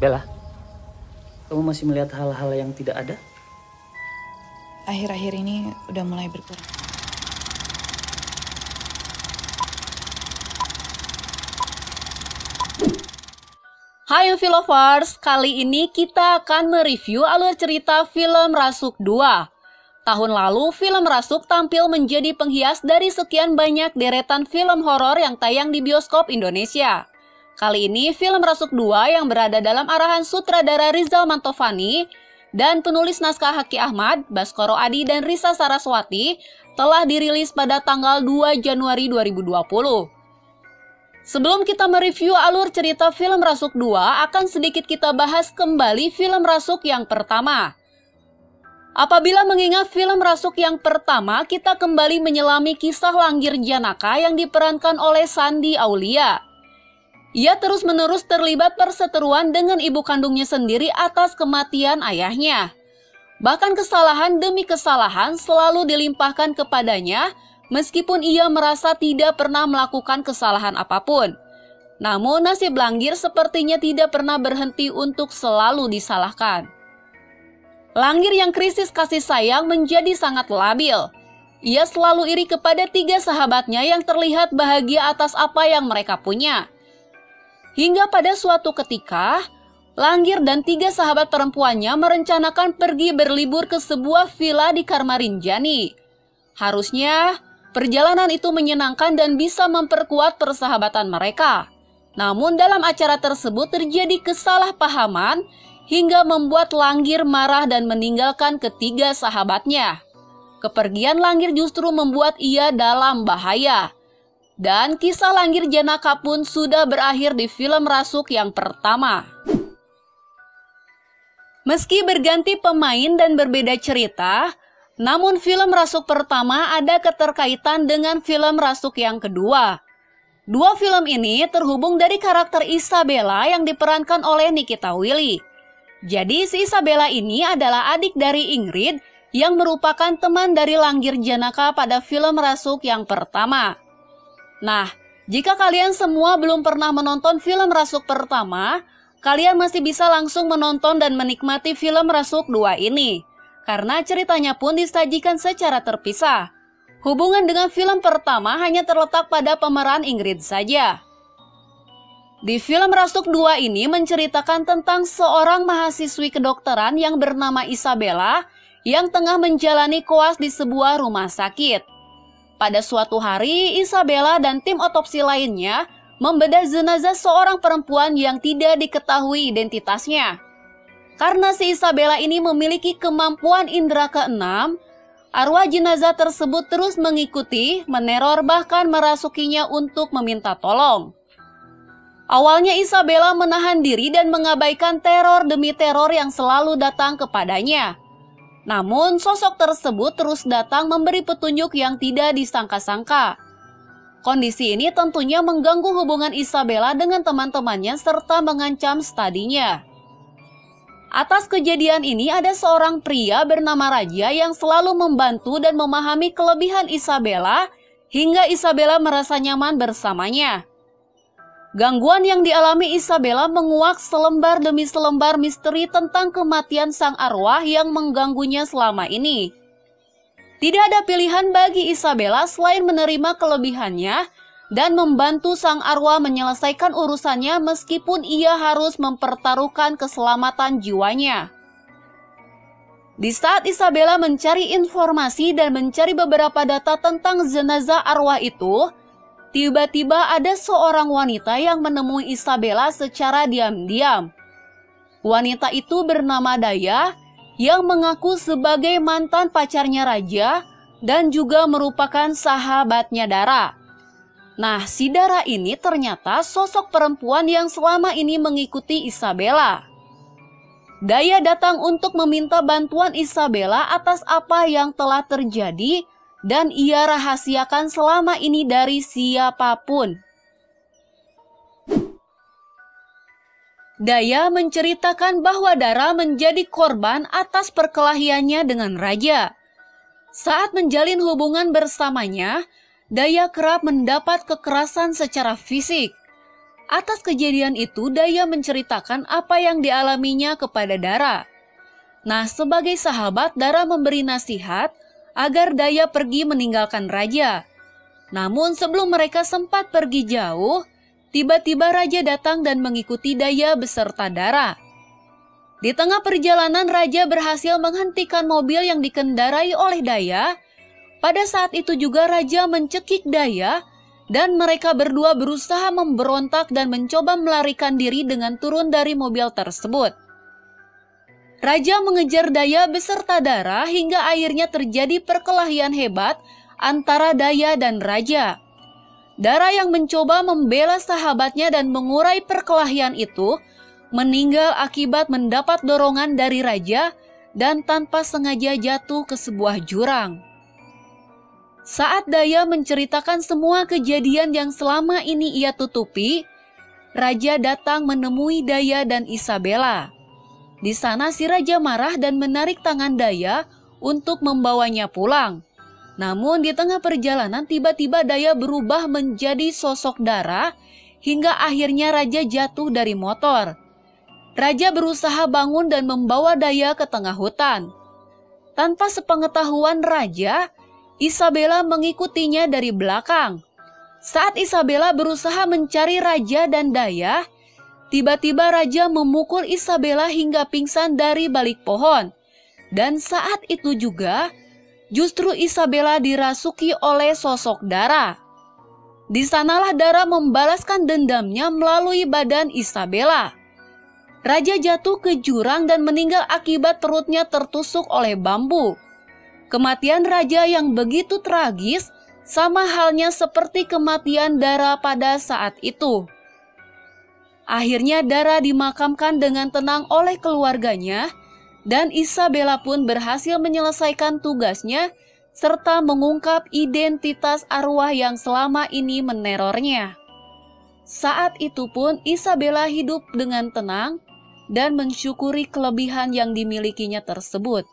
Bella, kamu masih melihat hal-hal yang tidak ada? Akhir-akhir ini udah mulai berkurang. Hai Movie Lovers, kali ini kita akan mereview alur cerita film Rasuk 2. Tahun lalu, film Rasuk tampil menjadi penghias dari sekian banyak deretan film horor yang tayang di bioskop Indonesia. Kali ini, film Rasuk 2 yang berada dalam arahan sutradara Rizal Mantovani dan penulis naskah Haki Ahmad, Baskoro Adi, dan Risa Saraswati telah dirilis pada tanggal 2 Januari 2020. Sebelum kita mereview alur cerita film Rasuk 2, akan sedikit kita bahas kembali film Rasuk yang pertama. Apabila mengingat film Rasuk yang pertama, kita kembali menyelami kisah Langgir Janaka yang diperankan oleh Sandi Aulia. Ia terus-menerus terlibat perseteruan dengan ibu kandungnya sendiri atas kematian ayahnya. Bahkan kesalahan demi kesalahan selalu dilimpahkan kepadanya, meskipun ia merasa tidak pernah melakukan kesalahan apa pun. Namun nasib Langgir sepertinya tidak pernah berhenti untuk selalu disalahkan. Langgir yang krisis kasih sayang menjadi sangat labil. Ia selalu iri kepada tiga sahabatnya yang terlihat bahagia atas apa yang mereka punya. Hingga pada suatu ketika, Langgir dan tiga sahabat perempuannya merencanakan pergi berlibur ke sebuah villa di Karmarinjani. Harusnya Perjalanan itu menyenangkan dan bisa memperkuat persahabatan mereka. Namun dalam acara tersebut terjadi kesalahpahaman hingga membuat Langgir marah dan meninggalkan ketiga sahabatnya. Kepergian Langgir justru membuat ia dalam bahaya. Dan kisah Langgir Janaka pun sudah berakhir di film Rasuk yang pertama. Meski berganti pemain dan berbeda cerita, namun film Rasuk pertama ada keterkaitan dengan film Rasuk yang kedua. Dua film ini terhubung dari karakter Isabella yang diperankan oleh Nikita Willy. Jadi si Isabella ini adalah adik dari Ingrid yang merupakan teman dari Langgir Janaka pada film Rasuk yang pertama. Nah, jika kalian semua belum pernah menonton film Rasuk pertama, kalian masih bisa langsung menonton dan menikmati film Rasuk 2 ini karena ceritanya pun disajikan secara terpisah. Hubungan dengan film pertama hanya terletak pada pemeran Ingrid saja. Di film Rasuk 2 ini menceritakan tentang seorang mahasiswi kedokteran yang bernama Isabella yang tengah menjalani koas di sebuah rumah sakit. Pada suatu hari, Isabella dan tim otopsi lainnya membedah jenazah seorang perempuan yang tidak diketahui identitasnya. Karena si Isabella ini memiliki kemampuan indera keenam, arwah jenazah tersebut terus mengikuti, meneror bahkan merasukinya untuk meminta tolong. Awalnya Isabella menahan diri dan mengabaikan teror demi teror yang selalu datang kepadanya. Namun sosok tersebut terus datang memberi petunjuk yang tidak disangka-sangka. Kondisi ini tentunya mengganggu hubungan Isabella dengan teman-temannya serta mengancam stadinya. Atas kejadian ini ada seorang pria bernama Raja yang selalu membantu dan memahami kelebihan Isabella hingga Isabella merasa nyaman bersamanya. Gangguan yang dialami Isabella menguak selembar demi selembar misteri tentang kematian sang arwah yang mengganggunya selama ini. Tidak ada pilihan bagi Isabella selain menerima kelebihannya dan membantu sang arwah menyelesaikan urusannya meskipun ia harus mempertaruhkan keselamatan jiwanya. Di saat Isabella mencari informasi dan mencari beberapa data tentang jenazah arwah itu, tiba-tiba ada seorang wanita yang menemui Isabella secara diam-diam. Wanita itu bernama Daya yang mengaku sebagai mantan pacarnya raja dan juga merupakan sahabatnya Dara. Nah, si Dara ini ternyata sosok perempuan yang selama ini mengikuti Isabella. Daya datang untuk meminta bantuan Isabella atas apa yang telah terjadi dan ia rahasiakan selama ini dari siapa pun. Daya menceritakan bahwa Dara menjadi korban atas perkelahiannya dengan raja. Saat menjalin hubungan bersamanya, Daya kerap mendapat kekerasan secara fisik. Atas kejadian itu, Daya menceritakan apa yang dialaminya kepada Dara. Nah, sebagai sahabat, Dara memberi nasihat agar Daya pergi meninggalkan raja. Namun sebelum mereka sempat pergi jauh, tiba-tiba raja datang dan mengikuti Daya beserta Dara. Di tengah perjalanan, raja berhasil menghentikan mobil yang dikendarai oleh Daya. Pada saat itu juga raja mencekik Daya dan mereka berdua berusaha memberontak dan mencoba melarikan diri dengan turun dari mobil tersebut. Raja mengejar Daya beserta Dara hingga akhirnya terjadi perkelahian hebat antara Daya dan Raja. Dara yang mencoba membela sahabatnya dan mengurai perkelahian itu meninggal akibat mendapat dorongan dari Raja dan tanpa sengaja jatuh ke sebuah jurang. Saat Daya menceritakan semua kejadian yang selama ini ia tutupi, Raja datang menemui Daya dan Isabella. Di sana si raja marah dan menarik tangan Daya untuk membawanya pulang. Namun di tengah perjalanan tiba-tiba Daya berubah menjadi sosok Dara hingga akhirnya raja jatuh dari motor. Raja berusaha bangun dan membawa Daya ke tengah hutan. Tanpa sepengetahuan raja, Isabella mengikutinya dari belakang. Saat Isabella berusaha mencari raja dan Daya, Tiba-tiba raja memukul Isabella hingga pingsan dari balik pohon. Dan saat itu juga, justru Isabella dirasuki oleh sosok Dara. Di sanalah Dara membalaskan dendamnya melalui badan Isabella. Raja jatuh ke jurang dan meninggal akibat perutnya tertusuk oleh bambu. Kematian raja yang begitu tragis sama halnya seperti kematian Dara pada saat itu. Akhirnya Dara dimakamkan dengan tenang oleh keluarganya dan Isabella pun berhasil menyelesaikan tugasnya serta mengungkap identitas arwah yang selama ini menerornya. Saat itu pun Isabella hidup dengan tenang dan mensyukuri kelebihan yang dimilikinya tersebut.